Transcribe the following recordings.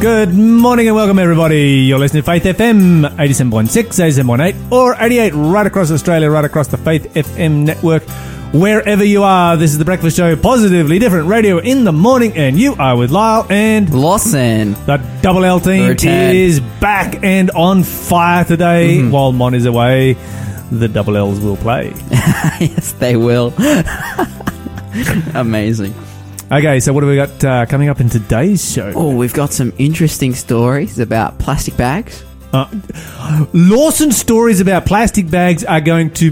Good morning and welcome, everybody. You're listening to Faith FM 87.6, 87.8, or 88 right across Australia, right across the Faith FM network. Wherever you are, this is the Breakfast Show, positively different radio in the morning, and you are with Lyle and Lawson. the Double L team Return. is back and on fire today. Mm-hmm. While Mon is away, the Double L's will play. yes, they will. Amazing. Okay, so what have we got uh, coming up in today's show? Oh, we've got some interesting stories about plastic bags. Uh, Lawson stories about plastic bags are going to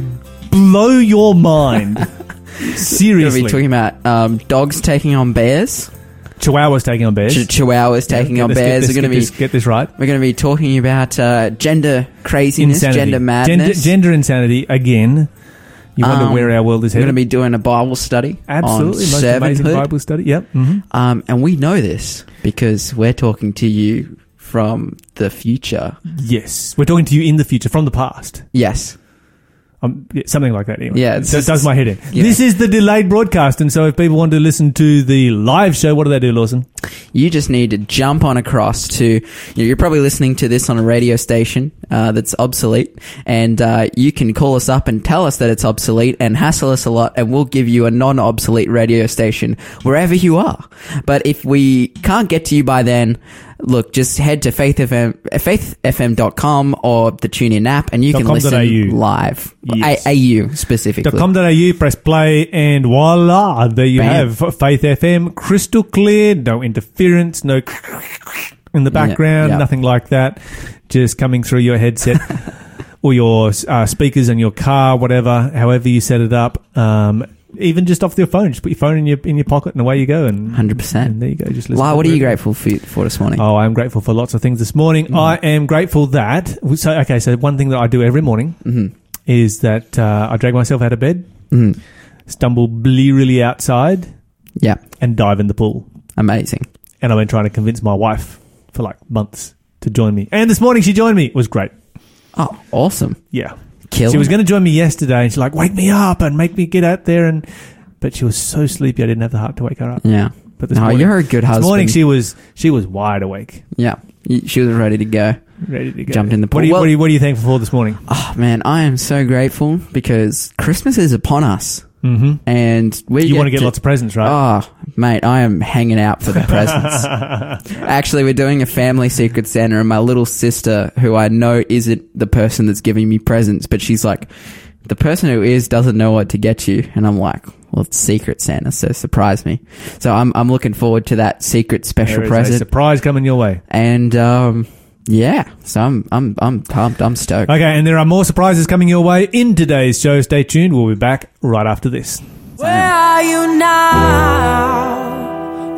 blow your mind. Seriously, we're going to be talking about um, dogs taking on bears, Chihuahuas taking on bears. ch- chihuahuas taking Yeah, on bears. this- We're going to get be this- get this right. we're going to be talking about uh, gender craziness, Insanity. gender Gender, madness. gender insanity again. You wonder Um, where our world is we're going to be doing a Bible study Absolutely, most amazing. Bible study. Yep. hmm Um, and we know this because we're talking to you from the future. Yes, we're talking to you in the future from the past. Yes. Um, yeah, something like that. Anyway. Yeah, it does, just- does my head in. yeah. This is the delayed broadcast, and so if people want to listen to the live show, what do they do, Lawson? You just need to jump on across to. you know, You're probably listening to this on a radio station uh, that's obsolete, and uh, you can call us up and tell us that it's obsolete and hassle us a lot, and we'll give you a non-obsolete radio station wherever you are. But if we can't get to you by then, look, just head to faithfm, faithfm.com or the TuneIn app, and you can .com.au. listen live. Yes. A- AU specifically. .com.au, press play, and voila, there you Bam. have Faith FM, crystal clear, no interference, no in the background, yeah. nothing like that, just coming through your headset or your uh, speakers in your car, whatever, however you set it up. Um, even just off your phone, just put your phone in your in your pocket and away you go, and 100%. There you go. Just listen. What are you grateful for, for this morning? Oh, I'm grateful for lots of things this morning. Mm-hmm. I am grateful that so okay. So one thing that I do every morning Mhm. is that uh, I drag myself out of bed, Mhm. stumble blearily outside, Yeah, and dive in the pool. amazing. And I've been trying to convince my wife for like months to join me. And this morning she joined me. It was great. Oh, awesome. Yeah. Kill. She was going to join me yesterday and she's like, wake me up and make me get out there. And But she was so sleepy I didn't have the heart to wake her up. Yeah. But this No, morning, you're a good husband. this morning she was she was wide awake, Yeah. She was ready to go. ready to go. Jumped in the pool. What are you, Well- what are you, what are you thankful for this morning? Oh, man, I am so grateful because Christmas is upon us. Mm-hmm. And we You want to get lots of presents, right? Oh, mate, I am hanging out for the presents. Actually, we're doing a family secret Santa, and my little sister, who I know isn't the person that's giving me presents, but she's like, the person who is doesn't know what to get you. And I'm like, well, it's secret Santa, so surprise me. So I'm, I'm looking forward to that secret special There is a present. surprise coming your way. and, um, yeah, so I'm, I'm, I'm pumped. I'm stoked. Okay, and there are more surprises coming your way in today's show. Stay tuned. We'll be back right after this. Where are you now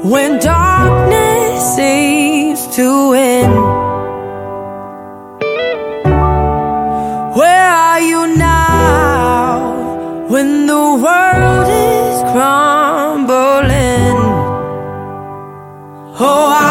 when darkness seems to win? Where are you now when the world is crumbling? Oh, I, I,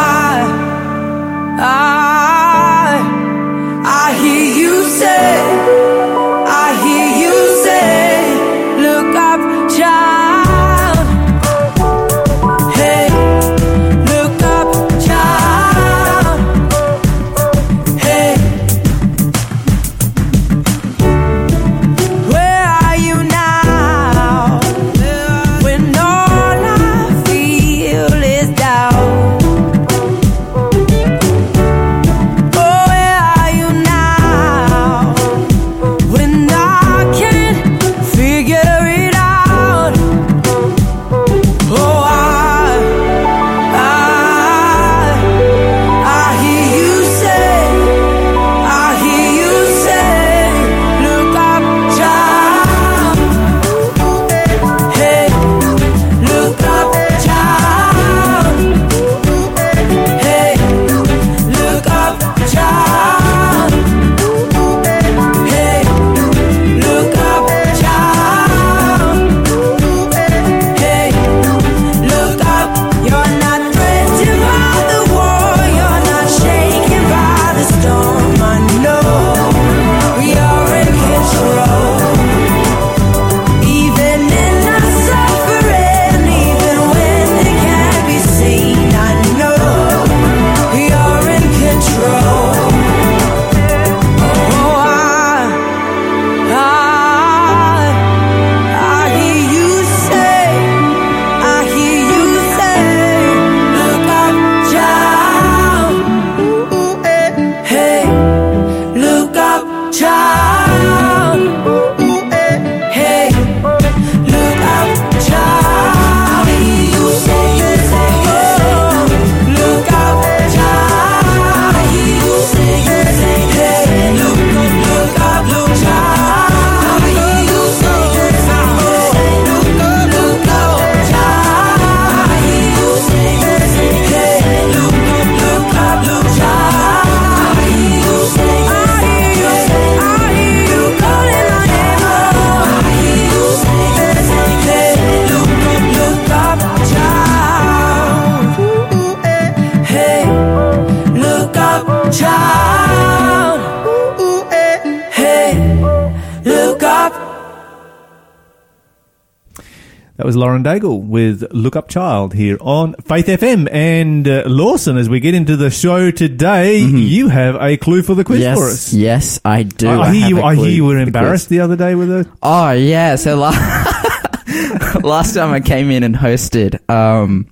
Lauren Daigle with Look Up Child here on Faith FM. And uh, Lawson, as we get into the show today, you have a clue for the quiz yes, for us. yes, I do. I, I hear you. I hear you were for the embarrassed the other day with a. Oh yeah, so la- last time I came in and hosted, um,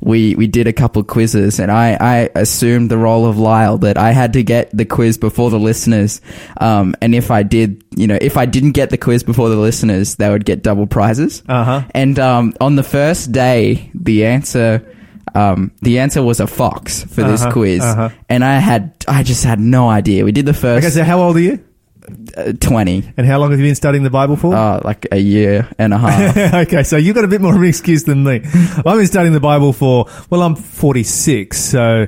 we we did a couple quizzes, and I I assumed the role of Lyle that I had to get the quiz before the listeners, um, and if I did, you know, if I didn't get the quiz before the listeners, they would get double prizes. Uh huh. And um, on the first day, the answer. Um, the answer was a fox for this Uh-huh, quiz, uh-huh. and I had I just had no idea. We did the first Okay, so how old are you? Uh, twenty, And how long have you been studying the Bible for? uh, like a year and a half. okay, so you've got a bit more of an excuse than me. I've been studying the Bible for, well, I'm 46, so,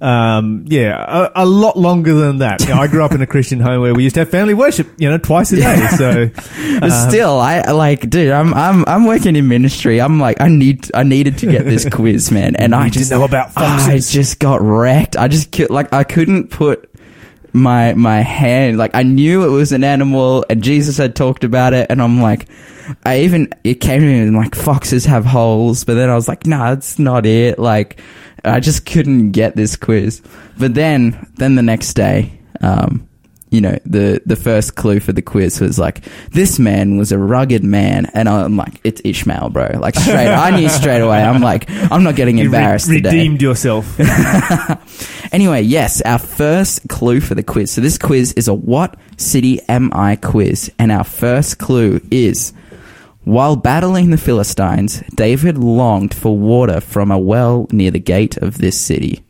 um, yeah, a, a lot longer than that. You know, I grew up in a Christian home where we used to have family worship, you know, twice a day, so. Um, still, I like, dude. I'm I'm I'm working in ministry. I'm like, I need I needed to get this quiz, man, and I just know about I just got wrecked. I just like I couldn't put my my hand like I knew it was an animal, and Jesus had talked about it, and I'm like, I even it came to me and like foxes have holes, but then I was like, nah, that's not it. Like, I just couldn't get this quiz. But then then the next day, um, you know, the the first clue for the quiz was like, this man was a rugged man, and I'm like, it's Ishmael, bro. Like straight, I knew straight away. I'm like, I'm not getting You re- embarrassed today. redeemed yourself. Anyway, yes, our first clue for the quiz. So this quiz is a what city am I quiz, and our first clue is. While battling the Philistines, David longed for water from a well near the gate of this city.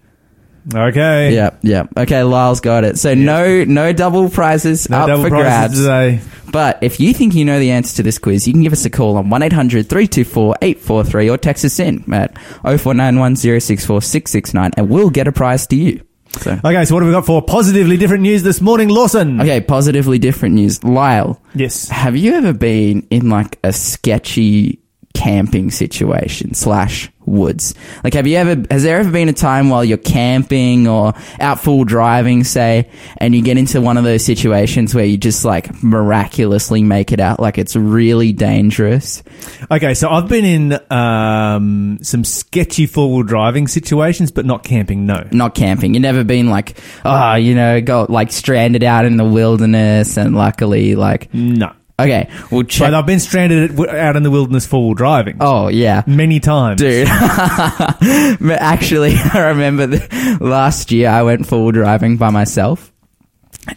Okay. Yep, yep. Okay, Lyle's got it. So no, no double prizes No up double for prizes grabs. today. But if you think you know the answer to this quiz, you can give us a call on 1-800-324-843 or text us in at 0491 and we'll get a prize to you. So, Okay, so what have we got for positively different news this morning, Lawson? okay, positively different news. Lyle, Yes. have you ever been in like a sketchy camping situation slash woods? Like, have you ever, has there ever been a time while you're camping or out full driving, say, and you get into one of those situations where you just like miraculously make it out like it's really dangerous? Okay, so I've been in um, some sketchy four-wheel driving situations, but not camping. No. Not camping. You've never been like, oh, you know, got like stranded out in the wilderness and luckily like, No. Okay, we'll check. But I've been stranded at, out in the wilderness four-wheel driving oh, yeah. many times. Dude, But actually, I remember the, last year I went full driving by myself,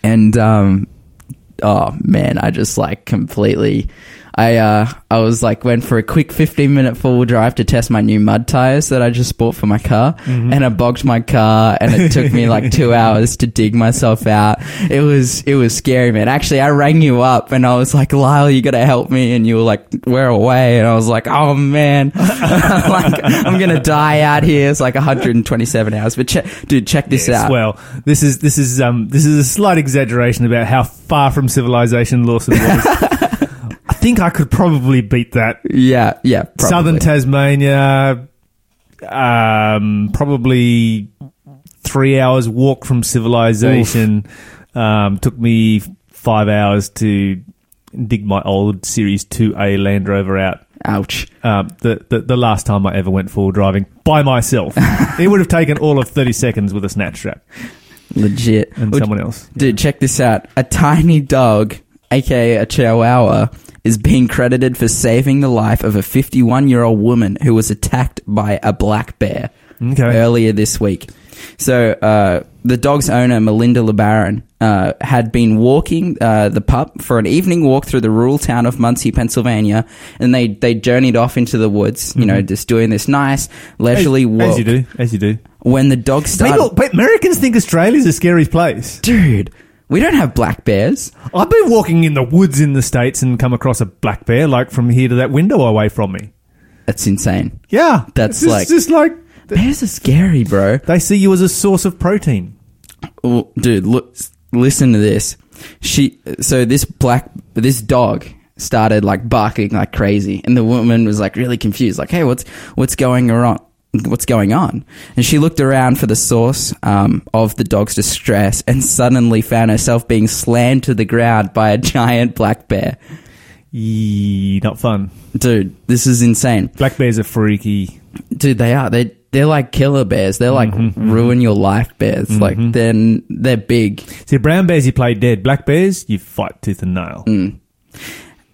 and um, oh man, I just like completely. I uh, I was like went for a quick fifteen minute full drive to test my new mud tires that I just bought for my car, Mm-hmm. and I bogged my car, and it took me like two hours to dig myself out. It was it was scary, man. Actually, I rang you up and I was like, Lyle, you gotta help me, and you were like, we're away, and I was like, oh man, like I'm gonna die out here. It's like 127 hours, but check, dude, check this Yes, out. well, this is this is um this is a slight exaggeration about how far from civilization Lawson was. I think I could probably beat that. yeah, yeah, probably. Southern Tasmania, um, probably three hours walk from civilization. Um, took me five hours to dig my old Series 2A Land Rover out. Ouch. Um, the, the the last time I ever went full driving by myself, it would have taken all of thirty seconds with a snatch strap Legit. and someone else. Dude, check this out. A tiny dog, aka a chihuahua, is being credited for saving the life of a 51 year old woman who was attacked by a black bear Okay. earlier this week. So, uh, the dog's owner, Melinda LeBaron, uh, had been walking uh, the pup for an evening walk through the rural town of Muncy, Pennsylvania, and they, they journeyed off into the woods, you know, just doing this nice, leisurely as, walk. as you do, as you do. When the dog started. People, but Americans think Australia's a scary place. Dude, we don't have black bears. I've been walking in the woods in the states and come across a black bear, like from here to that window away from me. That's insane. Yeah, That's it's just, like- just like Bears are scary, bro. they see you as a source of protein. Oh, dude, look, listen to this. She, so this black, this dog started like barking like crazy, and the woman was like really confused, like, "Hey, what's what's going on? What's going on?" And she looked around for the source um, of the dog's distress, and suddenly found herself being slammed to the ground by a giant black bear. Yee, not fun. Dude, this is insane. Black bears are freaky. Dude, they are. They they're like killer bears. They're like Mm-hmm, ruin your life bears. Like they're they're big. See, brown bears you play dead. Black bears you fight tooth and nail. Mm.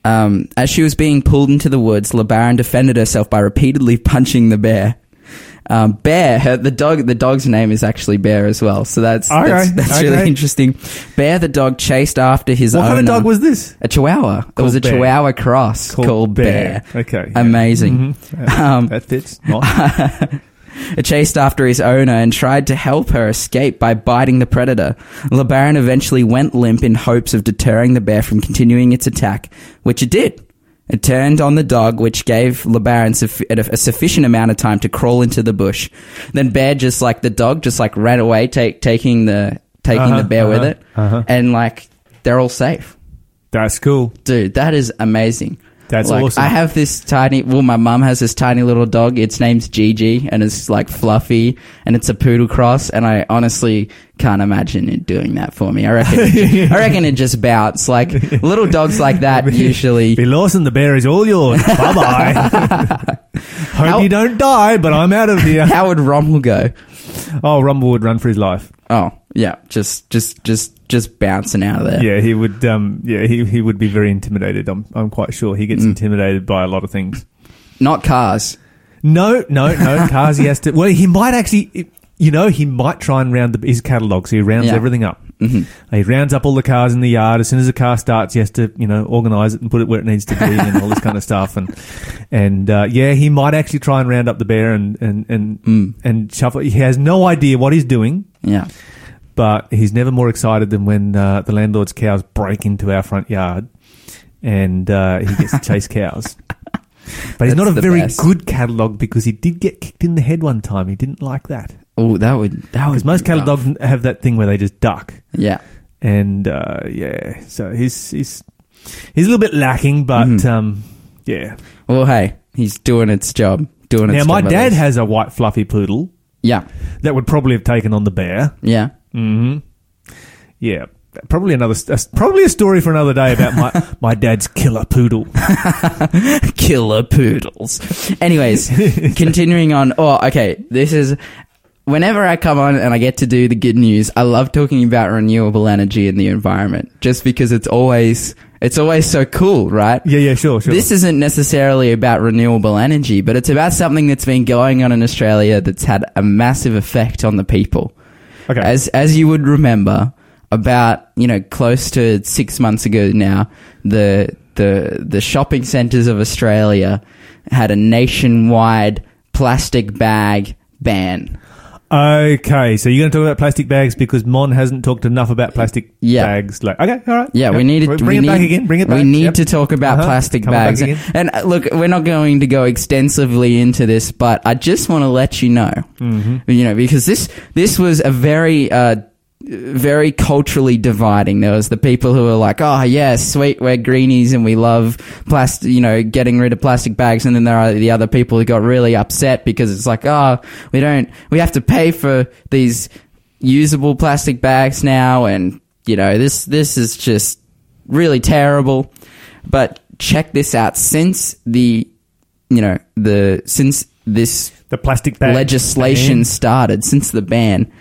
Um, as she was being pulled into the woods, LeBaron defended herself by repeatedly punching the bear. Um, bear, her, the dog, the dog's name is actually Bear as well. So that's Okay, that's, that's really interesting. Bear, the dog, chased after his owner What owner. kind of dog was this? a Chihuahua. it was a Bear. Chihuahua cross called, Bear. Okay. yeah. Amazing. Mhm. Um, that fits. Nice. It chased after his owner and tried to help her escape by biting the predator. LeBaron eventually went limp in hopes of deterring the bear from continuing its attack, which it did. It turned on the dog, which gave LeBaron suffi- a, a sufficient amount of time to crawl into the bush. Then Bear just like the dog just like ran away, take, taking the taking Uh-huh, the bear with uh-huh, it, uh-huh. and like they're all safe. That's cool. Dude, that is amazing. That's like, awesome. I have this tiny. Well, my mum has this tiny little dog. Its name's Gigi, and it's like fluffy, and it's a poodle cross. And I honestly can't imagine it doing that for me. I reckon. It, I reckon it just bouts. Like little dogs like that usually. Be Lawson, the bear is all yours. bye bye. Hope How- you don't die, but I'm out of here. How would Rommel go? Oh, Rumble would run for his life. Oh yeah, just just just just bouncing out of there. Yeah, he would. Um, yeah, he he would be very intimidated. I'm I'm quite sure he Mm. gets intimidated by a lot of things. Not cars. No, no, no. Cars. He has to. Well, he might actually. You know, he might try and round the, his cattle dog. So he rounds Yeah. everything up. Mhm. He rounds up all the cars in the yard. As soon as the car starts, he has to, you know, organise it and put it where it needs to be and all this kind of stuff. And and uh, yeah, he might actually try and round up the bear and and and Mm. and shuffle. He has no idea what he's doing, Yeah. But he's never more excited than when uh, the landlord's cows break into our front yard and uh, he gets to chase cows. But he's That's not a the very best. good cattle dog because he did get kicked in the head one time. He didn't like that. Oh, that would that Because most rough. cattle dogs have that thing where they just duck. Yeah. And uh, yeah, so he's he's he's a little bit lacking, but Mhm. um, yeah. Well, hey, he's doing its job. Doing its Now my job at dad least. has a white fluffy poodle Yeah. that would probably have taken on the bear. Yeah. Hmm Yeah, probably another probably a story for another day about my my dad's killer poodle. killer poodles. Anyways, continuing on. Oh, okay. This is whenever I come on and I get to do the good news. I love talking about renewable energy and the environment, just because it's always it's always so cool, right? Yeah, yeah, sure, sure. This isn't necessarily about renewable energy, but it's about something that's been going on in Australia that's had a massive effect on the people. Okay. As as you would remember, about you know close to six months ago now, the the the shopping centres of Australia had a nationwide plastic bag ban. Okay, so you're going to talk about plastic bags because Mon hasn't talked enough about plastic Yeah. bags. Like, okay, all right. Yeah, Yep. we need to Bring we it need, back again. Bring it back. We need Yep. to talk about Uh-huh. plastic Come bags. again. And uh, look, we're not going to go extensively into this, but I just want to let you know, Mm-hmm. you know, because this this was a very uh, very culturally dividing. There was the people who were like, "Oh yeah, sweet, we're greenies and we love plastic," you know, getting rid of plastic bags, and then there are the other people who got really upset because it's like, "Oh, we don't, we have to pay for these usable plastic bags now," and you know, this this is just really terrible. But check this out: since the, you know, the since this The plastic bag legislation ban. started, since the ban,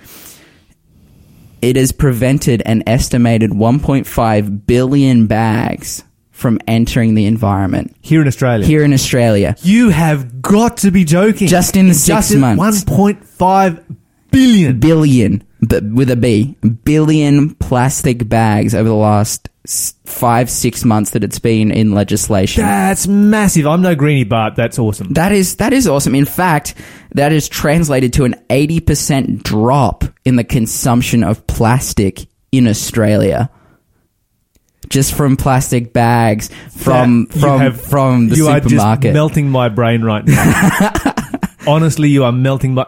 it has prevented an estimated 1.5 billion bags from entering the environment here in Australia. here in Australia. You have got to be joking. Just in six in months. 1.5 billion. Billion, but with a B, billion plastic bags over the last five, six months that it's been in legislation. That's massive. I'm no greenie, but that's awesome. That is that is awesome. In fact, that is translated to an eighty percent drop in the consumption of plastic in Australia. Just from plastic bags from That- from have- from the you are just supermarket. melting my brain right now. Honestly, you are melting my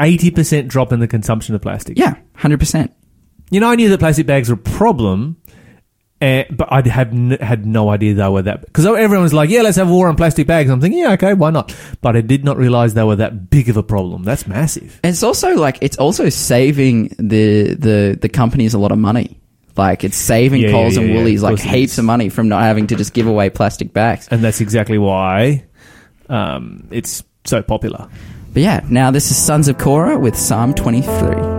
80% drop in the consumption of plastic. yeah, hundred percent. You know, I knew that plastic bags were a problem, and, but I had n- had no idea they were that because everyone was like, "Yeah, let's have war on plastic bags." I'm thinking, "Yeah, okay, why not?" But I did not realize they were that big of a problem. That's massive. And it's also like it's also saving the the the companies a lot of money. Like it's saving yeah, Coles yeah, yeah, and Woolies like heaps of money from not having to just give away plastic bags. And that's exactly why um, it's so popular. But yeah, now this is Sons of Korah with Psalm 23.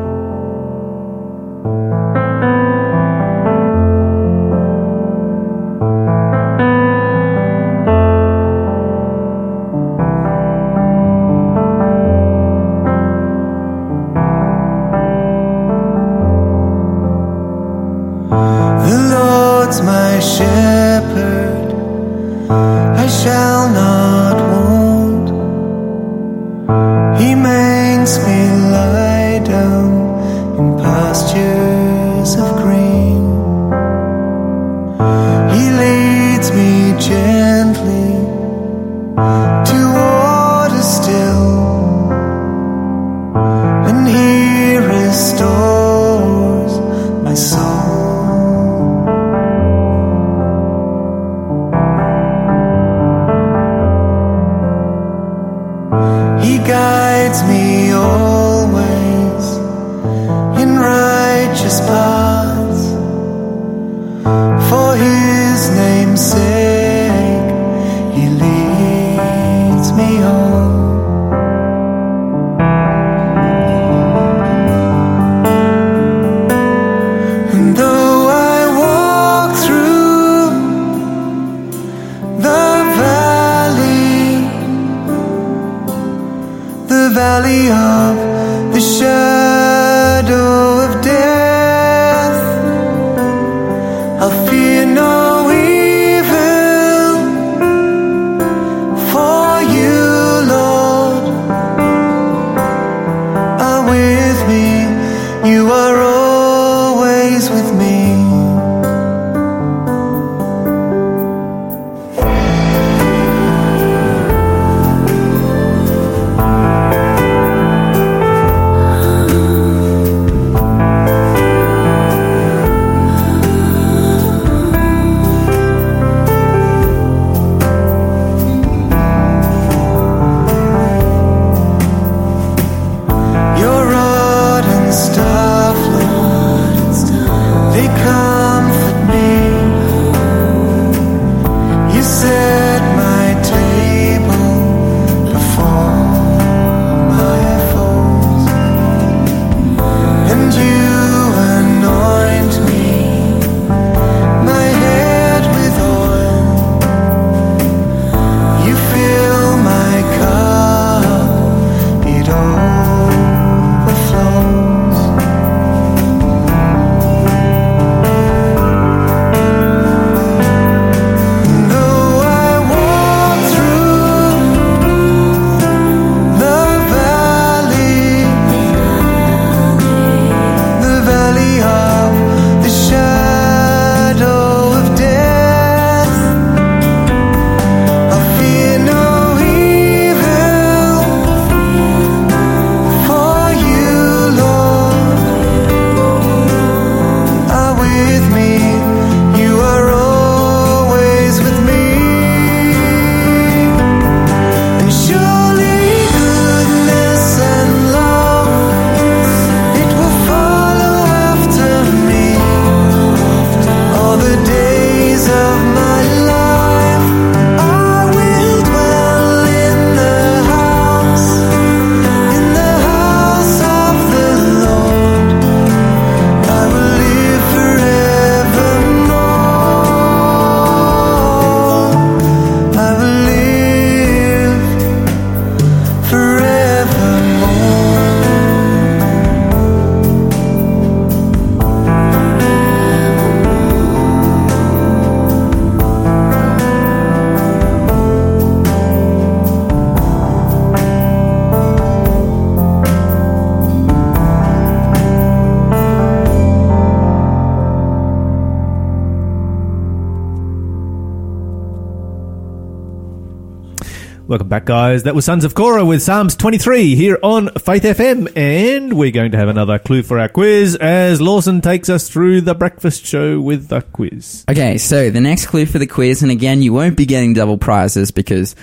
back, guys. That was Sons of Korah with Psalms 23 here on Faith FM. And we're going to have another clue for our quiz as Lawson takes us through the breakfast show with the quiz. Okay, so the next clue for the quiz, and again, you won't be getting double prizes because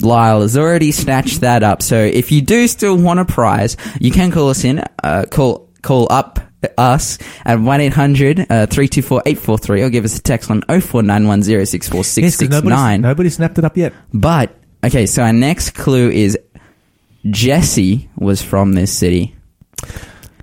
Lyle has already snatched that up. So if you do still want a prize, you can call us in, uh, call, call up us at 1-800-324-843 uh, or give us a text on 0491064669. Yes, nobody, nobody snapped it up yet. But okay, so our next clue is Jesse was from this city.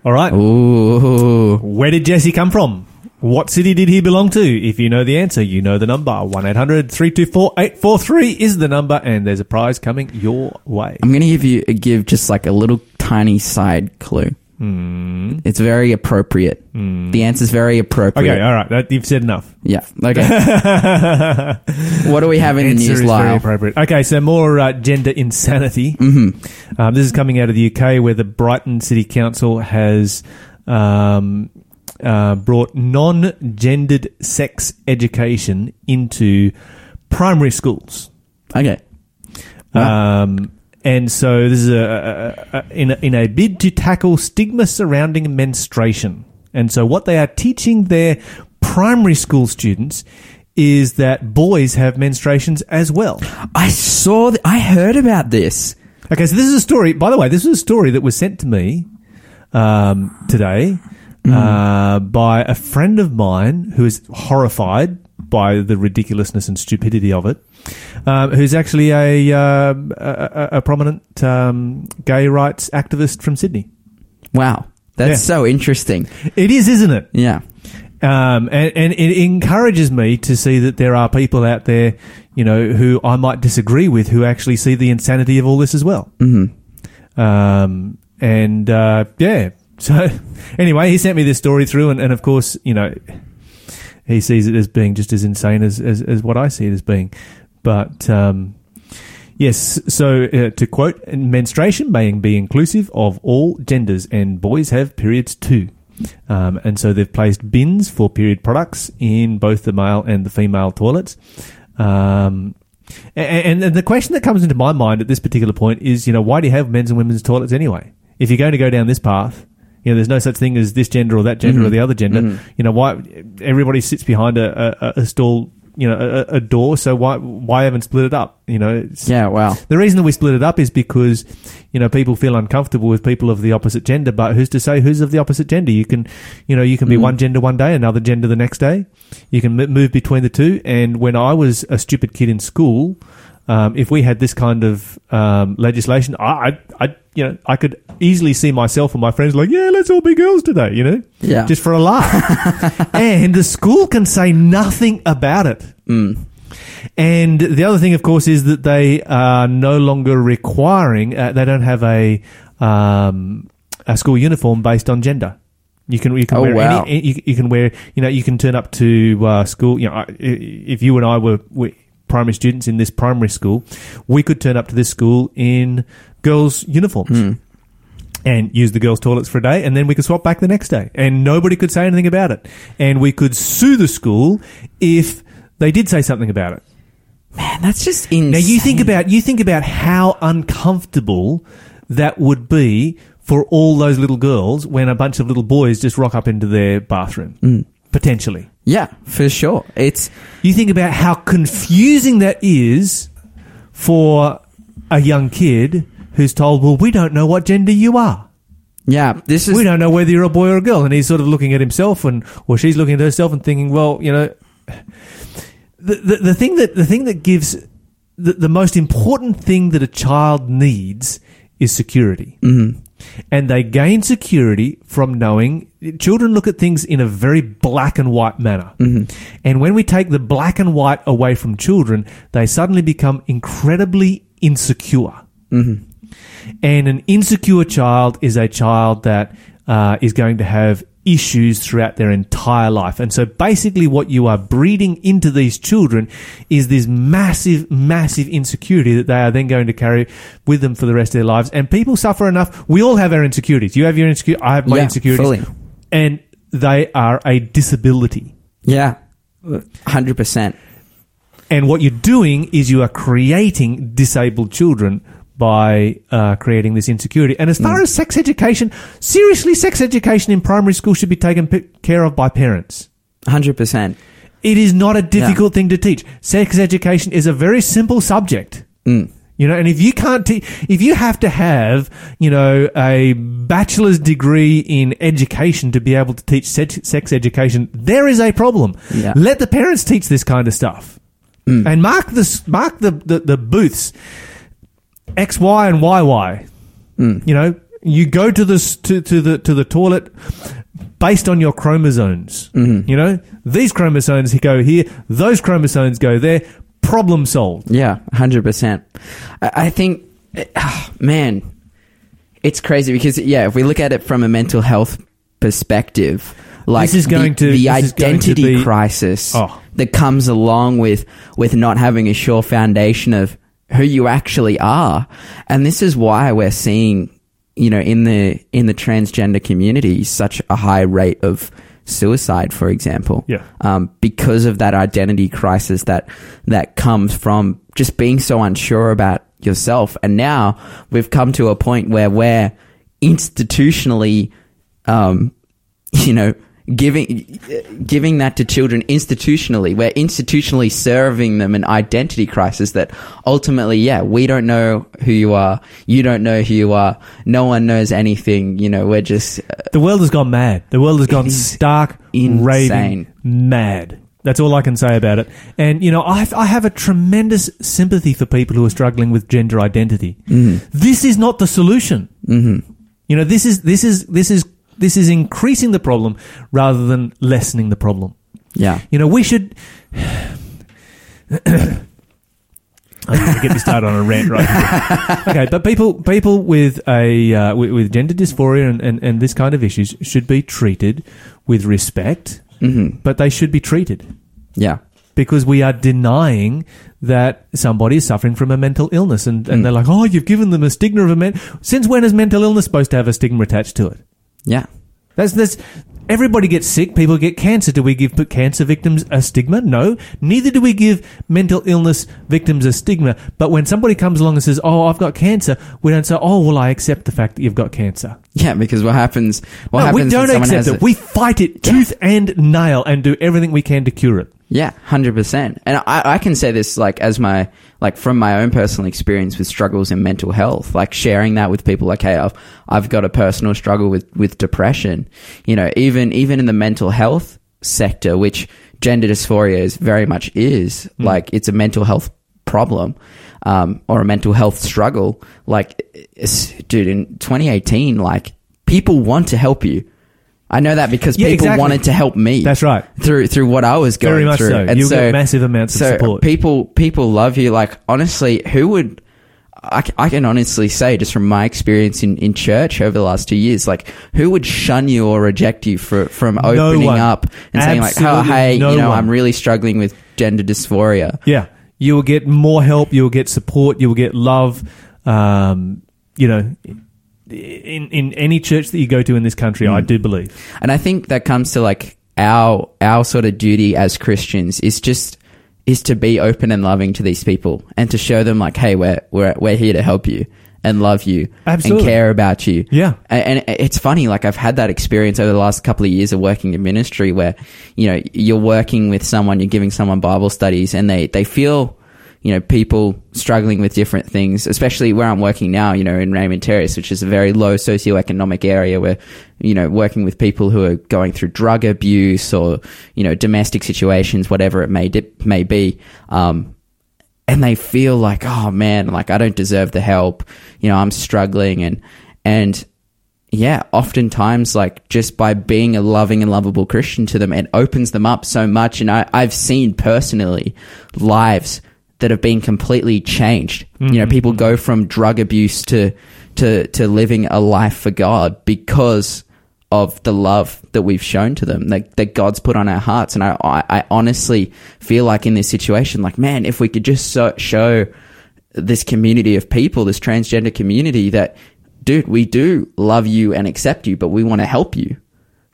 All right. Ooh. Where did Jesse come from? What city did he belong to? If you know the answer, you know the number. 1 800 324 843 is the number, and there's a prize coming your way. I'm going to give you give just like a little tiny side clue. Hmm. It's very appropriate. The answer's very appropriate. Okay, all right. That, you've said enough. Yeah. Okay. what do we have in the Answer news, very Lyle? appropriate. Okay, so more uh, gender insanity. Mm-hmm. Um, this is coming out of the UK, where the Brighton City Council has um, uh, brought non-gendered sex education into primary schools. Okay. Wow. Um, and so this is a, a, a, in, a, in a bid to tackle stigma surrounding menstruation. And so what they are teaching their primary school students is that boys have menstruations as well. I saw. Th- I heard about this. Okay, so this is a story. By the way, this is a story that was sent to me um, today uh, by a friend of mine who is horrified by the ridiculousness and stupidity of it. Um, who's actually a, a, a, a prominent um, gay rights activist from Sydney. Wow. That's Yeah. so interesting. It is, isn't it? Yeah. Um, and, and it encourages me to see that there are people out there, you know, who I might disagree with who actually see the insanity of all this as well. Mm-hmm. Um, and, uh, yeah. So anyway, he sent me this story through and, and of course, you know, he sees it as being just as insane as, as, as what I see it as being. But, um, Yes, so uh, to quote, menstruation may be inclusive of all genders, and boys have periods too. Um, and so they've placed bins for period products in both the male and the female toilets. Um, and, and the question that comes into my mind at this particular point is, you know, why do you have men's and women's toilets anyway? If you're going to go down this path, you know, there's no such thing as this gender or that gender or mm-hmm. the other gender. Mm-hmm. You know, why everybody sits behind a, a, a stall, you know, a, a door. So why why haven't split it up? You know, it's, Yeah. Wow. the reason that we split it up is because, you know, people feel uncomfortable with people of the opposite gender, but who's to say who's of the opposite gender? You can, you know, you can be mm-hmm. one gender one day, another gender the next day. You can m- move between the two. And when I was a stupid kid in school, um, if we had this kind of um, legislation, I, I, I, you know, I could easily see myself and my friends like, yeah, let's all be girls today, you know, Yeah. just for a laugh. and the school can say nothing about it. And the other thing, of course, is that they are no longer requiring. Uh, they don't have a um, a school uniform based on gender. You can you can Oh, wear wow. any, you, you can wear you know you can turn up to uh, school. You know, if you and I were, were primary students in this primary school, we could turn up to this school in girls' uniforms. Hmm. And use the girls' toilets for a day, and then we could swap back the next day, and nobody could say anything about it. And we could sue the school if they did say something about it. Man, that's just insane. Now you think about you think about how uncomfortable that would be for all those little girls when a bunch of little boys just rock up into their bathroom. Hmm. Potentially. Yeah, for sure. It's You think about how confusing that is for a young kid who's told, "Well, we don't know what gender you are. yeah. This is We don't know whether you're a boy or a girl." And he's sort of looking at himself and or she's looking at herself and thinking, "Well, you know, the, the, the thing that the thing that gives the, the most important thing that a child needs is security. Mm-hmm. And they gain security from knowing children look at things in a very black and white manner. And when we take the black and white away from children, they suddenly become incredibly insecure. And an insecure child is a child that uh, is going to have issues throughout their entire life. And so basically, what you are breeding into these children is this massive, massive insecurity that they are then going to carry with them for the rest of their lives. And people suffer enough. We all have our insecurities. You have your insecurities. I have my Yeah, insecurities. fully. And they are a disability. yeah, hundred percent. And what you're doing is you are creating disabled children by uh, creating this insecurity. And as far mm. as sex education, seriously, sex education in primary school should be taken p- care of by parents. Hundred percent. It is not a difficult thing to teach. Sex education is a very simple subject. Mm. You know, and if you can't, te- if you have to have, you know, a bachelor's degree in education to be able to teach sex, sex education, there is a problem. Yeah. Let the parents teach this kind of stuff, mm. and mark the mark the, the the booths X, Y, and Y, Y. You know, you go to this to, to the to the toilet based on your chromosomes. You know, these chromosomes go here, those chromosomes go there. Problem solved. Yeah, hundred percent. I think, ah, man, it's crazy because yeah, if we look at it from a mental health perspective, like This is going the, to- the going to identity be- crisis Oh. that comes along with with not having a sure foundation of who you actually are, and this is why we're seeing, you know, in the in the transgender community, such a high rate of suicide, for example Yeah. um, because of that identity crisis that that comes from just being so unsure about yourself. And now we've come to a point where we're institutionally, um, you know, giving giving that to children institutionally. We're institutionally serving them an identity crisis that ultimately, yeah, we don't know who you are. You don't know who you are. No one knows anything. You know, we're just uh, The world has gone mad. The world has gone stark, insane. raving mad. That's all I can say about it. And you know, I, I have a tremendous sympathy for people who are struggling with gender identity. This is not the solution. Mm-hmm. You know, this is this is this is this is increasing the problem rather than lessening the problem. yeah. You know, we should. I'm going to get me started on a rant right here. Okay, but people people with a uh, with, with gender dysphoria and, and, and this kind of issues should be treated with respect, hmm but they should be treated Yeah. because we are denying that somebody is suffering from a mental illness, and, and Mm. they're like, oh, you've given them a stigma of a men. Since when is mental illness supposed to have a stigma attached to it? Yeah. That's that's everybody gets sick. People get cancer. Do we give cancer victims a stigma? No. Neither do we give mental illness victims a stigma. But when somebody comes along and says, "Oh, I've got cancer," we don't say, "Oh, well, I accept the fact that you've got cancer." Yeah, because what happens? What no, happens we don't accept it. a- we fight it tooth and nail and do everything we can to cure it. Yeah, hundred percent. And I, I can say this like as my like from my own personal experience with struggles in mental health, like sharing that with people. Like, hey, I've I've got a personal struggle with with depression. You know, even even in the mental health sector, which gender dysphoria is very much is like it's a mental health problem. Um, or a mental health struggle, like, dude, in 2018, like, people want to help you. I know that because Yeah, people exactly. wanted to help me That's right. through through what I was going Very much through. so. And You'll so get massive amounts of support. people people love you. Like honestly, who would I, I can honestly say just from my experience in, in church over the last two years, like who would shun you or reject you for from opening one. up and saying like, oh hey, no you know, one. I'm really struggling with gender dysphoria. Yeah, you will get more help. You will get support. You will get love. Um, you know, in in any church that you go to in this country, I hmm. do believe. And I think that comes to like our our sort of duty as Christians is just is to be open and loving to these people and to show them like, hey, we're we're we're here to help you and love you Absolutely. and care about you. Yeah. And, and it's funny, like I've had that experience over the last couple of years of working in ministry where, you know, you're working with someone, you're giving someone Bible studies and they, they feel, you know, people struggling with different things, especially where I'm working now, you know, in Raymond Terrace, which is a very low socioeconomic area where, you know, working with people who are going through drug abuse or, you know, domestic situations, whatever it may, di- may be. Um, and they feel like, oh man, like I don't deserve the help. You know, I'm struggling and, and yeah, oftentimes like just by being a loving and lovable Christian to them, it opens them up so much. And I, I've seen personally lives that have been completely changed. You know, mm-hmm. people go from drug abuse to, to, to living a life for God because of the love that we've shown to them that, that God's put on our hearts. And I, I, I honestly feel like in this situation, like, man, if we could just so, show this community of people, this transgender community that, dude, we do love you and accept you, but we want to help you.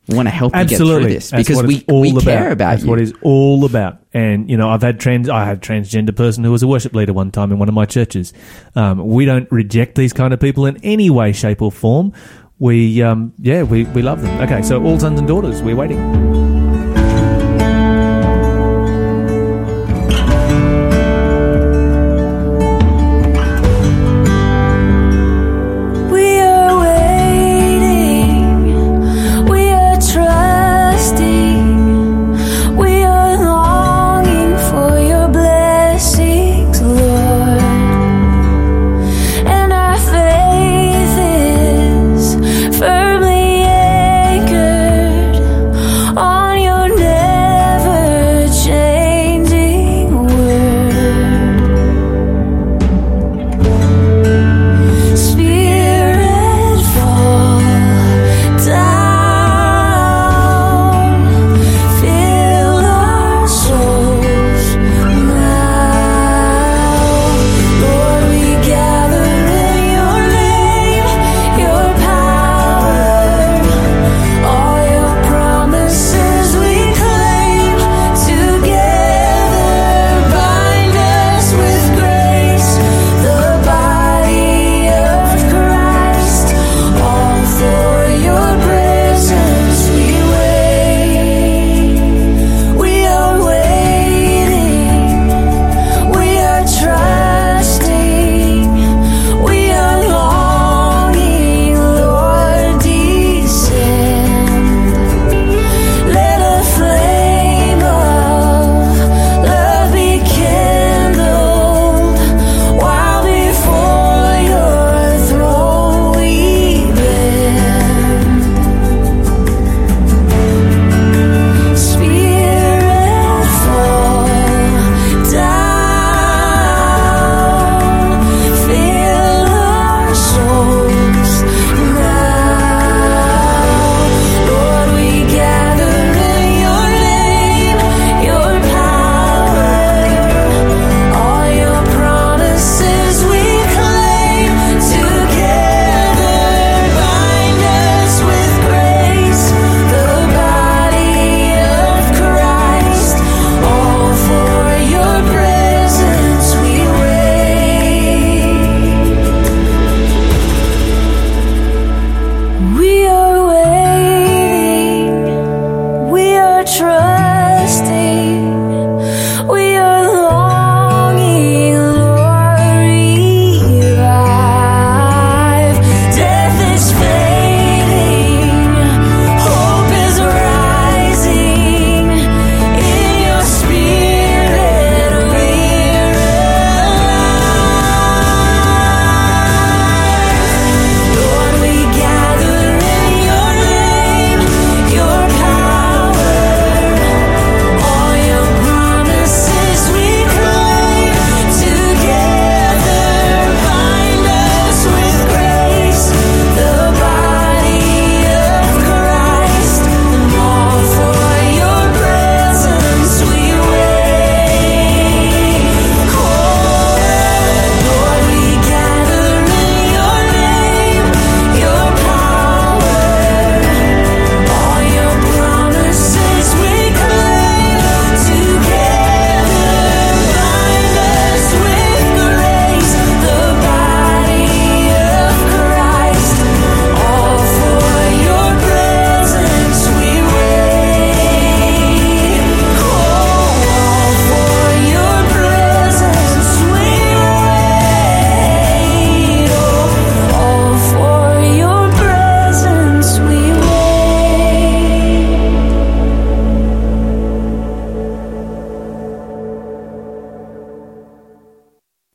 Want to help you get through this That's because we, all we care about That's you. what it's all about. And you know, I've had trans. I had transgender person who was a worship leader one time in one of my churches. Um, we don't reject these kind of people in any way, shape, or form. We, um, yeah, we, we love them. Okay, so all sons and daughters, we're waiting.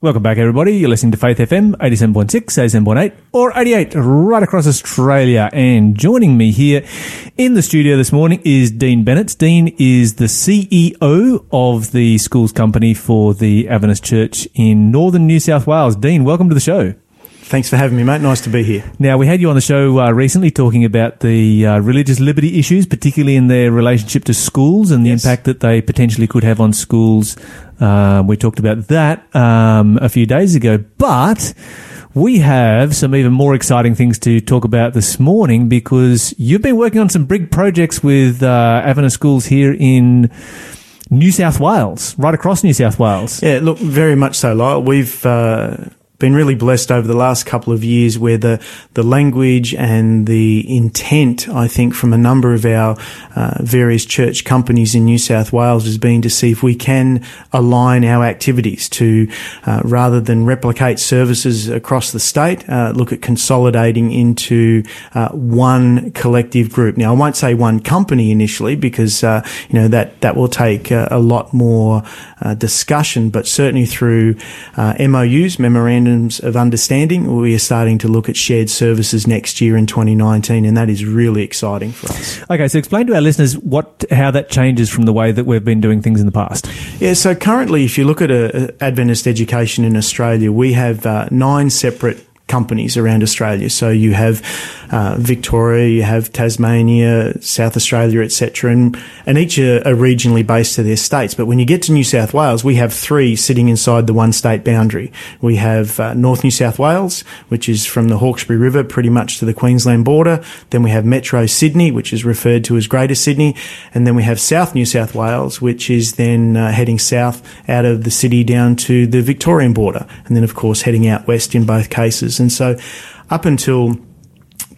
Welcome back, everybody. You're listening to Faith FM 87.6, 87.8, or 88 right across Australia. And joining me here in the studio this morning is Dean Bennett. Dean is the CEO of the schools company for the Adventist Church in northern New South Wales. Dean, welcome to the show. Thanks for having me, mate. Nice to be here. Now, we had you on the show uh, recently talking about the uh, religious liberty issues, particularly in their relationship to schools and the Yes. impact that they potentially could have on schools. Uh, we talked about that um, a few days ago, but we have some even more exciting things to talk about this morning because you've been working on some big projects with uh, Adventist schools here in New South Wales, right across New South Wales. Yeah, look, very much so, Lyle. We've uh, been really blessed over the last couple of years where the, the language and the intent, I think, from a number of our uh, various church companies in New South Wales has been to see if we can align our activities to, uh, rather than replicate services across the state, uh, look at consolidating into uh, one collective group. Now, I won't say one company initially because, uh, you know, that, that will take uh, a lot more discussion, but certainly through MOUs, memorandums of understanding, we are starting to look at shared services next year in 2019, and that is really exciting for us. Okay, so explain to our listeners what how that changes from the way that we've been doing things in the past. Yeah, so currently, if you look at a, a Adventist education in Australia, we have uh, nine separate companies around Australia. So you have uh, Victoria, you have Tasmania, South Australia, etc., and and each are, are regionally based to their states. But when you get to New South Wales, we have three sitting inside the one state boundary. We have uh, North New South Wales, which is from the Hawkesbury River pretty much to the Queensland border. Then we have Metro Sydney, which is referred to as Greater Sydney, and then we have South New South Wales, which is then uh, heading south out of the city down to the Victorian border, and then of course heading out west in both cases. And so, up until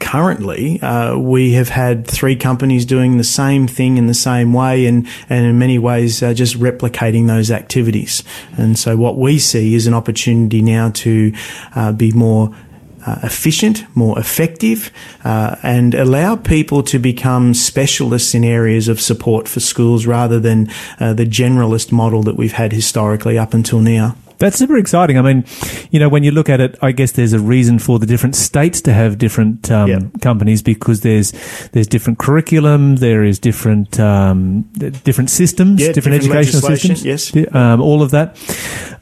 currently, uh, we have had three companies doing the same thing in the same way and, and in many ways uh, just replicating those activities. And so what we see is an opportunity now to uh, be more uh, efficient, more effective, uh, and allow people to become specialists in areas of support for schools rather than uh, the generalist model that we've had historically up until now. That's super exciting. I mean, you know, when you look at it, I guess there's a reason for the different states to have different um, Yeah. companies because there's there's different curriculum, there is different um, different systems, Yeah, different, different educational systems, yes. Um, all of that.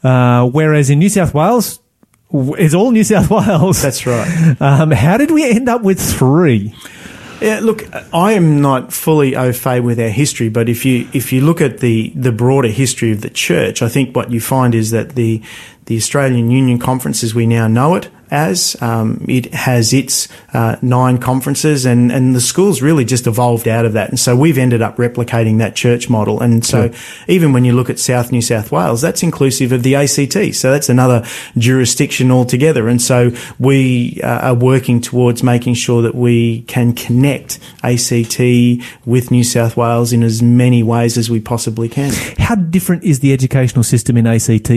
Uh, whereas in New South Wales, it's all New South Wales. That's right. Um, how did we end up with three? Yeah, look, I am not fully au fait with our history, but if you if you look at the the broader history of the church, I think what you find is that the the Australian Union Conference, as we now know it, as um, it has its uh, nine conferences, and and the schools really just evolved out of that, and so we've ended up replicating that church model, and so even when you look at South New South Wales, that's inclusive of the ACT, so that's another jurisdiction altogether, and so we uh, are working towards making sure that we can connect ACT with New South Wales in as many ways as we possibly can. How different is the educational system in ACT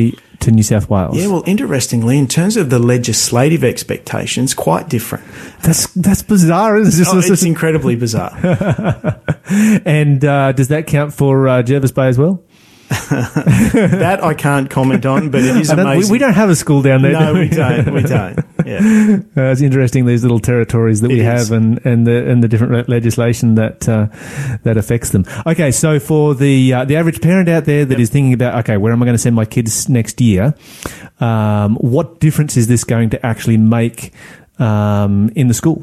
to New South Wales? Yeah, well, interestingly, in terms of the legislative expectations, quite different. that's that's bizarre. Isn't it? Oh, it's incredibly bizarre. and uh, does that count for uh, Jervis Bay as well? that I can't comment on, but it is don't- we, amazing. we don't have a school down there. no, do we don't. We don't. Yeah. Uh, it's interesting these little territories that It we is. have and, and the and the different legislation that uh, that affects them. Okay, so for the uh, the average parent out there that is thinking about okay, where am I going to send my kids next year? Um, what difference is this going to actually make um, in the school?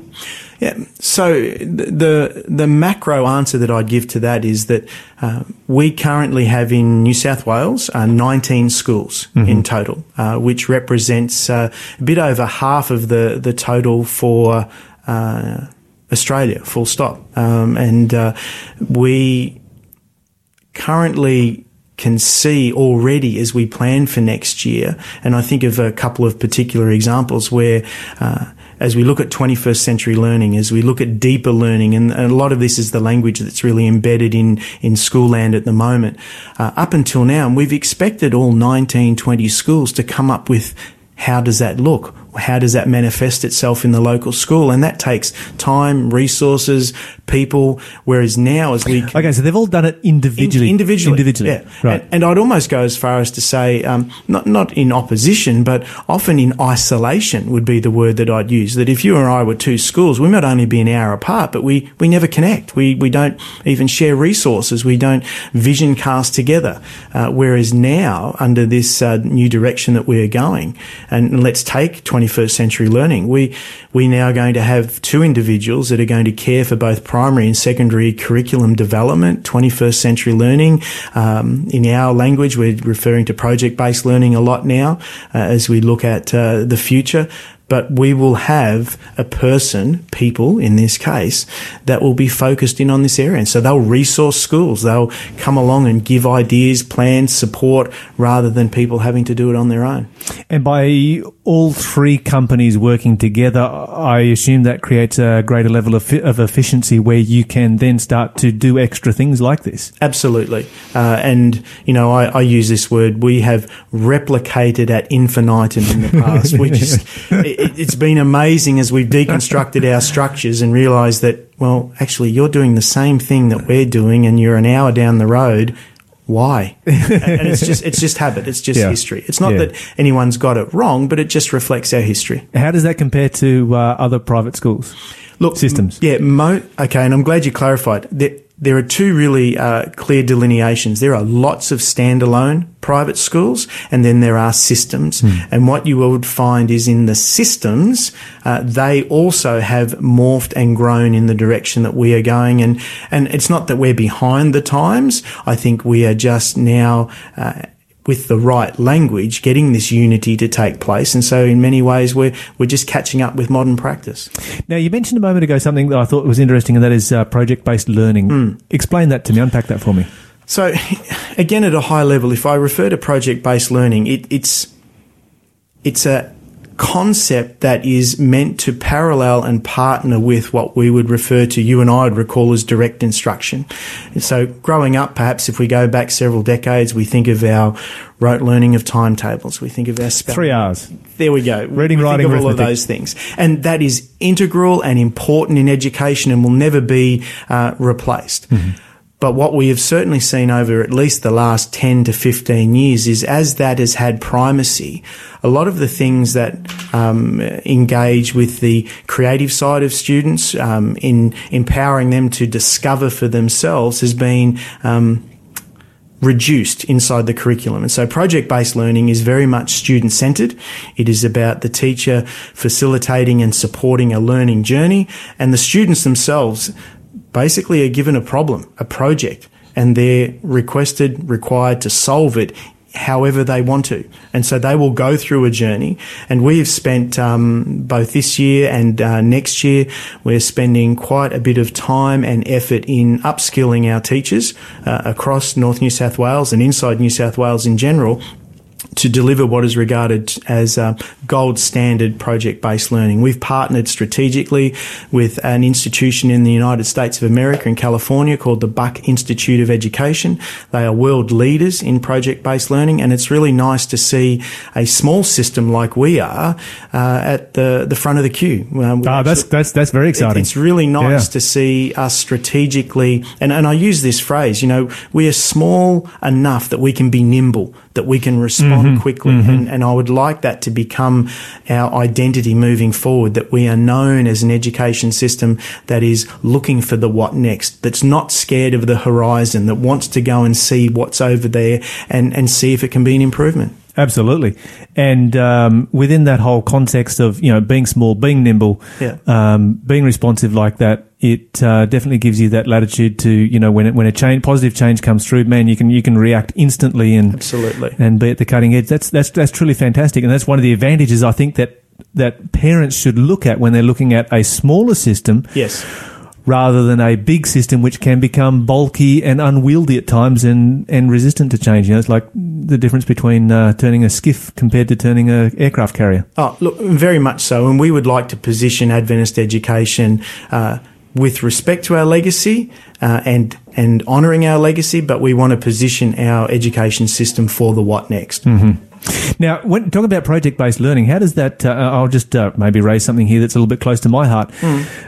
Yeah. So the the macro answer that I'd give to that is that uh, we currently have in New South Wales uh, 19 schools in total, uh, which represents uh, a bit over half of the the total for. Uh, Australia, full stop. Um, and uh, we currently can see already as we plan for next year, and I think of a couple of particular examples where, uh, as we look at 21st century learning, as we look at deeper learning, and, and a lot of this is the language that's really embedded in, in school land at the moment, uh, up until now, we've expected all 19, 20 schools to come up with how does that look? How does that manifest itself in the local school? And that takes time, resources, people. Whereas now, as we Okay, so they've all done it individually. in- individually, Individually. yeah. Right. And, and I'd almost go as far as to say, um, not not in opposition, but often in isolation would be the word that I'd use. That if you and I were two schools, we might only be an hour apart, but we we never connect. We we don't even share resources. We don't vision cast together. Uh, whereas now, under this uh, new direction that we are going, and let's take 21st century learning, we we now are going to have two individuals that are going to care for both primary and secondary curriculum development, 21st century learning. Um, in our language, we're referring to project based learning a lot now uh, as we look at uh, the future. But we will have a person, people in this case, that will be focused in on this area. And so they'll resource schools. They'll come along and give ideas, plans, support, rather than people having to do it on their own. And by all three companies working together, I assume that creates a greater level of, of efficiency where you can then start to do extra things like this. Absolutely. Uh, and, you know, I, I use this word, we have replicated ad infinitum in the past, which is, it, it's been amazing as we've deconstructed our structures and realised that, well, actually, you're doing the same thing that we're doing and you're an hour down the road. Why? and it's just, it's just habit. It's just Yeah. history. It's not Yeah. that anyone's got it wrong, but it just reflects our history. How does that compare to uh, other private schools? Look, Systems. m- Yeah, mo- okay, and I'm glad you clarified. There, there are two really uh, clear delineations. There are lots of standalone private schools, and then there are systems. And what you would find is in the systems, uh, they also have morphed and grown in the direction that we are going. And and it's not that we're behind the times. I think we are just now. Uh, with the right language, getting this unity to take place. And so in many ways, we're, we're just catching up with modern practice. Now, you mentioned a moment ago something that I thought was interesting, and that is uh, project based learning. Explain that to me, unpack that for me. So, again, at a high level, if I refer to project-based learning, it, it's it's a concept that is meant to parallel and partner with what we would refer to, you and I would recall as direct instruction. So, growing up, perhaps if we go back several decades, we think of our rote learning of timetables. We think of our spelling. Three R's. There we go. Reading, we writing, all of those things, and that is integral and important in education, and will never be uh, replaced. But what we have certainly seen over at least the last 10 to 15 years is as that has had primacy, a lot of the things that um, engage with the creative side of students um, in empowering them to discover for themselves has been um, reduced inside the curriculum. And so project based learning is very much student centered. It is about the teacher facilitating and supporting a learning journey and the students themselves basically are given a problem, a project, and they're requested, required to solve it however they want to. And so they will go through a journey. And we have spent um, both this year and uh, next year, we're spending quite a bit of time and effort in upskilling our teachers uh, across North New South Wales and inside New South Wales in general to deliver what is regarded as uh, gold standard project based learning. We've partnered strategically with an institution in the United States of America in California called the Buck Institute of Education. They are world leaders in project based learning, and it's really nice to see a small system like we are uh, at the, the front of the queue. Um, Ah, that's actually- that's that's very it- exciting. It's really nice Yeah. to see us strategically, and, and I use this phrase, you know, we are small enough that we can be nimble, that we can respond Mm-hmm. quickly. And, and I would like that to become our identity moving forward, that we are known as an education system that is looking for the what next, that's not scared of the horizon, that wants to go and see what's over there and, and see if it can be an improvement. Absolutely. And um, within that whole context of you know being small, being nimble, Yeah. um, being responsive like that, it uh, definitely gives you that latitude to you know when it, when a change, positive change comes through, man, you can you can react instantly and Absolutely. and be at the cutting edge. That's that's that's truly fantastic, and that's one of the advantages I think that that parents should look at when they're looking at a smaller system Yes. Rather than a big system which can become bulky and unwieldy at times and, and resistant to change. You know, it's like the difference between uh, turning a skiff compared to turning an aircraft carrier. Oh, look, very much so. And we would like to position Adventist education uh, with respect to our legacy uh, and and honouring our legacy, but we want to position our education system for the what next. Now, when talking about project-based learning, how does that? Uh, I'll just uh, maybe raise something here that's a little bit close to my heart.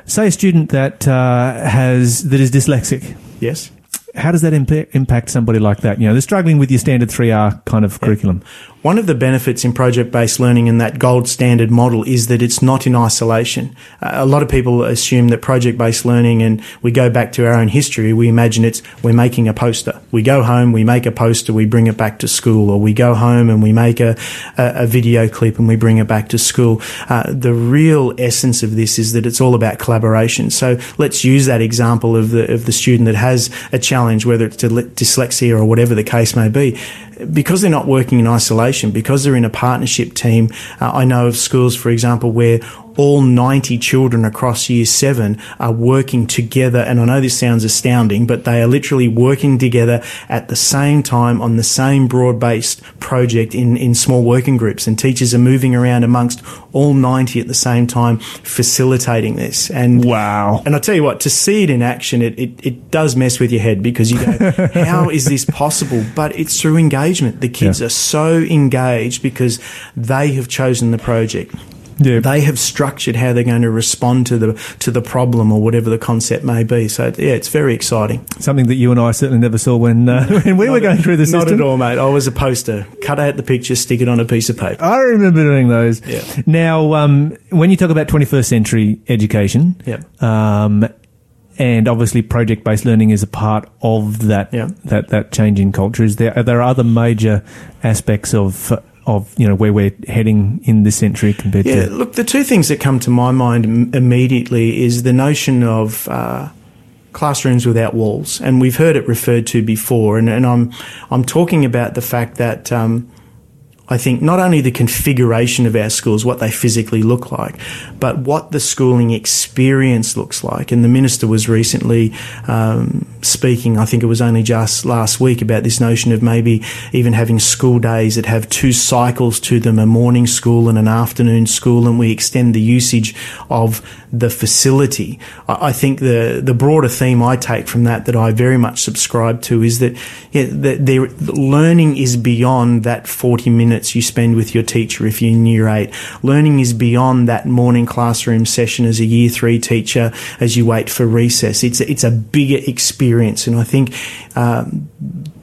Say a student that uh, has that is dyslexic. Yes. How does that impa- impact somebody like that? You know, they're struggling with your standard three R kind of curriculum. One of the benefits in project based learning and that gold standard model is that it's not in isolation. Uh, a lot of people assume that project based learning, and we go back to our own history, we imagine it's we're making a poster. We go home, we make a poster, we bring it back to school, or we go home and we make a, a, a video clip and we bring it back to school. Uh, the real essence of this is that it's all about collaboration. So let's use that example of the, of the student that has a challenge, whether it's dyslexia or whatever the case may be because they're not working in isolation, because they're in a partnership team, uh, I know of schools, for example, where all 90 children across year seven are working together. And I know this sounds astounding, but they are literally working together at the same time on the same broad based project in, in small working groups. And teachers are moving around amongst all 90 at the same time, facilitating this. And Wow. and I'll tell you what, to see it in action, it, it, it does mess with your head because you go, how is this possible? But it's through engagement. The kids Yeah. are so engaged because they have chosen the project. Yeah. They have structured how they're going to respond to the to the problem or whatever the concept may be. So yeah, it's very exciting. Something that you and I certainly never saw when uh, when we were going through the system. Not at all, mate. I was a poster. Cut out the picture, stick it on a piece of paper. I remember doing those. Yeah. Now, um, when you talk about 21st century education, Yep. um, and obviously project-based learning is a part of that Yeah. that that change in culture. Is there are there other major aspects of of you know where we're heading in this century compared Yeah, to look, the two things that come to my mind immediately is the notion of uh, classrooms without walls, and we've heard it referred to before, and, and I'm I'm talking about the fact that. Um, I think not only the configuration of our schools, what they physically look like, but what the schooling experience looks like. And the minister was recently um, speaking, I think it was only just last week, about this notion of maybe even having school days that have two cycles to them a morning school and an afternoon school, and we extend the usage of the facility. I, think the, the broader theme I take from that, that I very much subscribe to, is that, yeah, that learning is beyond that 40 minutes you spend with your teacher if you're in year eight. Learning is beyond that morning classroom session as a year three teacher as you wait for recess. It's, it's a bigger experience. And I think, um,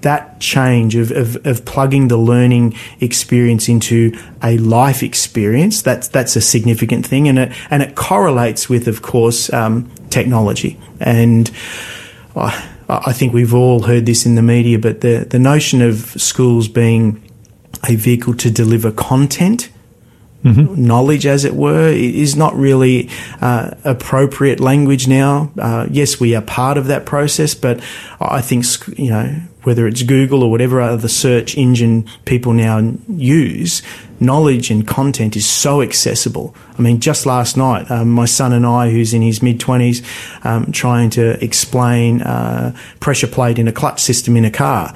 that change of, of, of plugging the learning experience into a life experience, that's, that's a significant thing. And it, and it correlates with, of course, um, technology. And I, I think we've all heard this in the media, but the, the notion of schools being a vehicle to deliver content, knowledge, as it were, is not really uh, appropriate language now. Uh, yes, we are part of that process, but I think you know whether it's Google or whatever other search engine people now use. Knowledge and content is so accessible. I mean, just last night, um, my son and I, who's in his mid 20s, um, trying to explain uh, pressure plate in a clutch system in a car.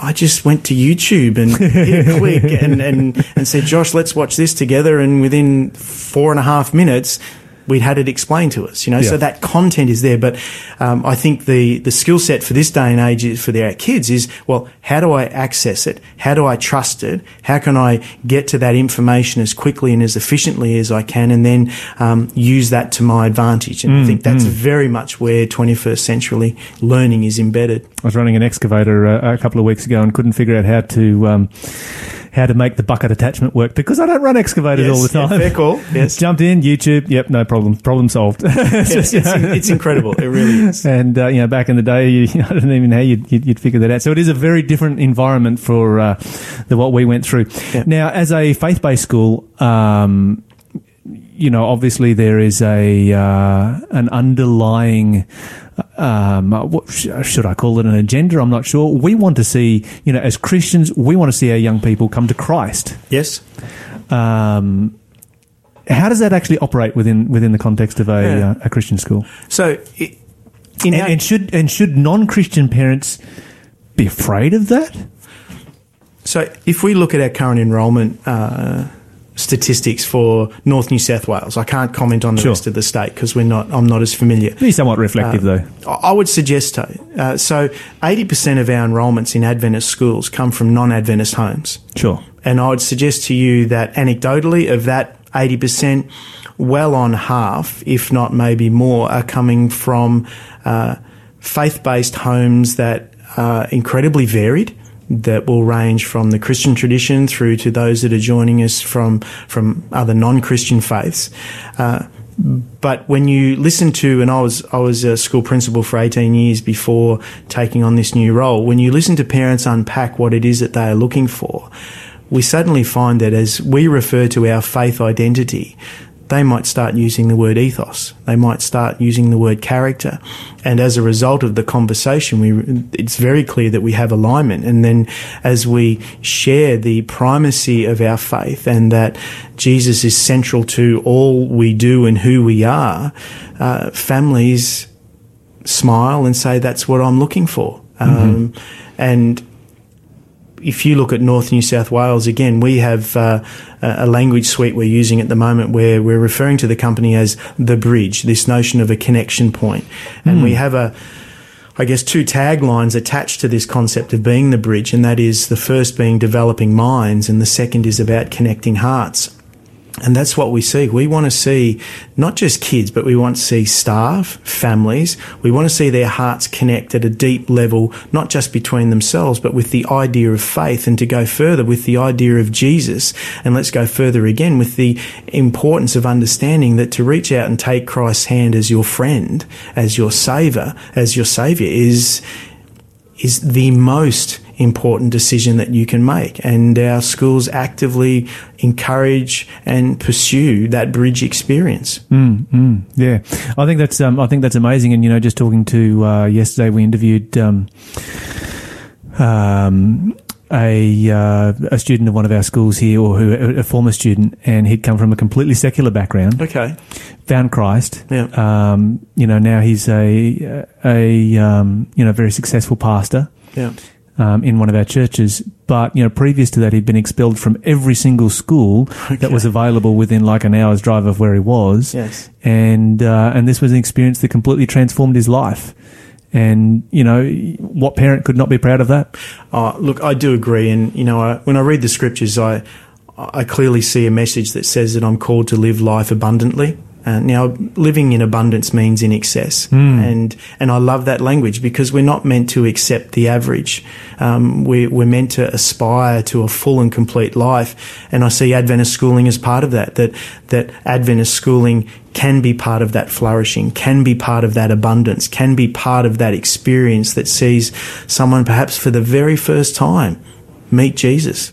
I just went to YouTube and hit a click and, and, and said, Josh, let's watch this together. And within four and a half minutes, we'd had it explained to us, you know, Yeah. so that content is there. But um, I think the, the skill set for this day and age is, for their kids is, well, how do I access it? How do I trust it? How can I get to that information as quickly and as efficiently as I can and then um, use that to my advantage? And I think that's very much where 21st century learning is embedded. I was running an excavator uh, a couple of weeks ago and couldn't figure out how to um, how to make the bucket attachment work because I don't run excavators Yes, all the yeah, time. fair call, yes. Jumped in YouTube. Yep, no problem. Problem solved. It's Yeah, just, it's, you know, it's incredible. It really is. And uh, you know, back in the day, you, I don't even know how you'd, you'd, you'd figure that out. So it is a very different environment for uh, the what we went through. Yeah. Now, as a faith-based school, um, you know, obviously there is a uh, an underlying. Um, what sh- should I call it? An agenda? I'm not sure. We want to see, you know, as Christians, we want to see our young people come to Christ. Yes. Um, how does that actually operate within within the context of a, Yeah. uh, a Christian school? So, i- in And, our- and should and should non-Christian parents be afraid of that? So, if we look at our current enrolment uh, statistics for North New South Wales, I can't comment on the Sure. rest of the state because we're not. I'm not as familiar. Be somewhat reflective, Uh, though. I would suggest so. Uh, so, 80% of our enrolments in Adventist schools come from non-Adventist homes. Sure. And I would suggest to you that anecdotally, of that 80%, well on half, if not maybe more, are coming from uh, faith based homes that are incredibly varied. That will range from the Christian tradition through to those that are joining us from from other non-Christian faiths. Uh, but when you listen to, and I was I was a school principal for 18 years before taking on this new role. When you listen to parents unpack what it is that they are looking for, we suddenly find that as we refer to our faith identity, they might start using the word ethos. They might start using the word character. And as a result of the conversation, we, it's very clear that we have alignment. And then as we share the primacy of our faith and that Jesus is central to all we do and who we are, uh, families smile and say, that's what I'm looking for. Um, and if you look at North New South Wales again, we have uh, a language suite we're using at the moment where we're referring to the company as the bridge, this notion of a connection point. And we have a, I guess, two taglines attached to this concept of being the bridge, and that is the first being developing minds, and the second is about connecting hearts. And that's what we see. We want to see not just kids, but we want to see staff, families. We want to see their hearts connect at a deep level, not just between themselves, but with the idea of faith and to go further with the idea of Jesus. And let's go further again with the importance of understanding that to reach out and take Christ's hand as your friend, as your savior, as your savior is, is the most important decision that you can make. And our schools actively encourage and pursue that bridge experience. Yeah, I think that's um, I think that's amazing. And you know, just talking to uh, yesterday, we interviewed um, um, a uh, a student of one of our schools here, or who a former student, and he'd come from a completely secular background, Okay. found Christ. Yeah. Um, you know, now he's a a um, you know very successful pastor. Yeah. Um, in one of our churches. But you know, previous to that, he'd been expelled from every single school that was available within like an hour's drive of where he was. Yes. and uh, and this was an experience that completely transformed his life. And you know, what parent could not be proud of that? Uh, look, I do agree, and you know, I, when I read the scriptures, I I clearly see a message that says that I'm called to live life abundantly. Uh, now, living in abundance means in excess, and and I love that language because we're not meant to accept the average. Um, we're we're meant to aspire to a full and complete life, and I see Adventist schooling as part of that. That that Adventist schooling can be part of that flourishing, can be part of that abundance, can be part of that experience that sees someone perhaps for the very first time meet Jesus.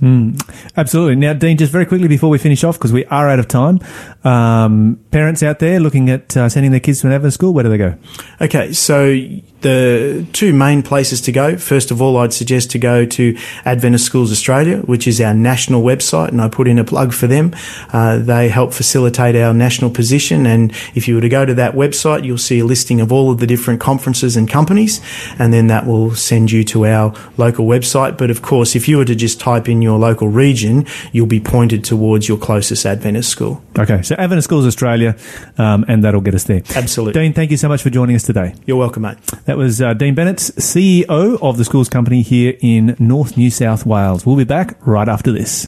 Absolutely. Now, Dean, just very quickly before we finish off, because we are out of time, um, parents out there looking at uh, sending their kids to an Adventist school, where do they go? Okay, so the two main places to go. First of all, I'd suggest to go to Adventist Schools Australia, which is our national website, and I put in a plug for them. Uh, they help facilitate our national position, and if you were to go to that website, you'll see a listing of all of the different conferences and companies, and then that will send you to our local website. But of course, if you were to just type in your local region, you'll be pointed towards your closest Adventist school. Okay, so Adventist Schools Australia, um, and that'll get us there. Absolutely. Dean, thank you so much for joining us today. You're welcome, mate. That was uh, Dean Bennett, CEO of the schools company here in North New South Wales. We'll be back right after this.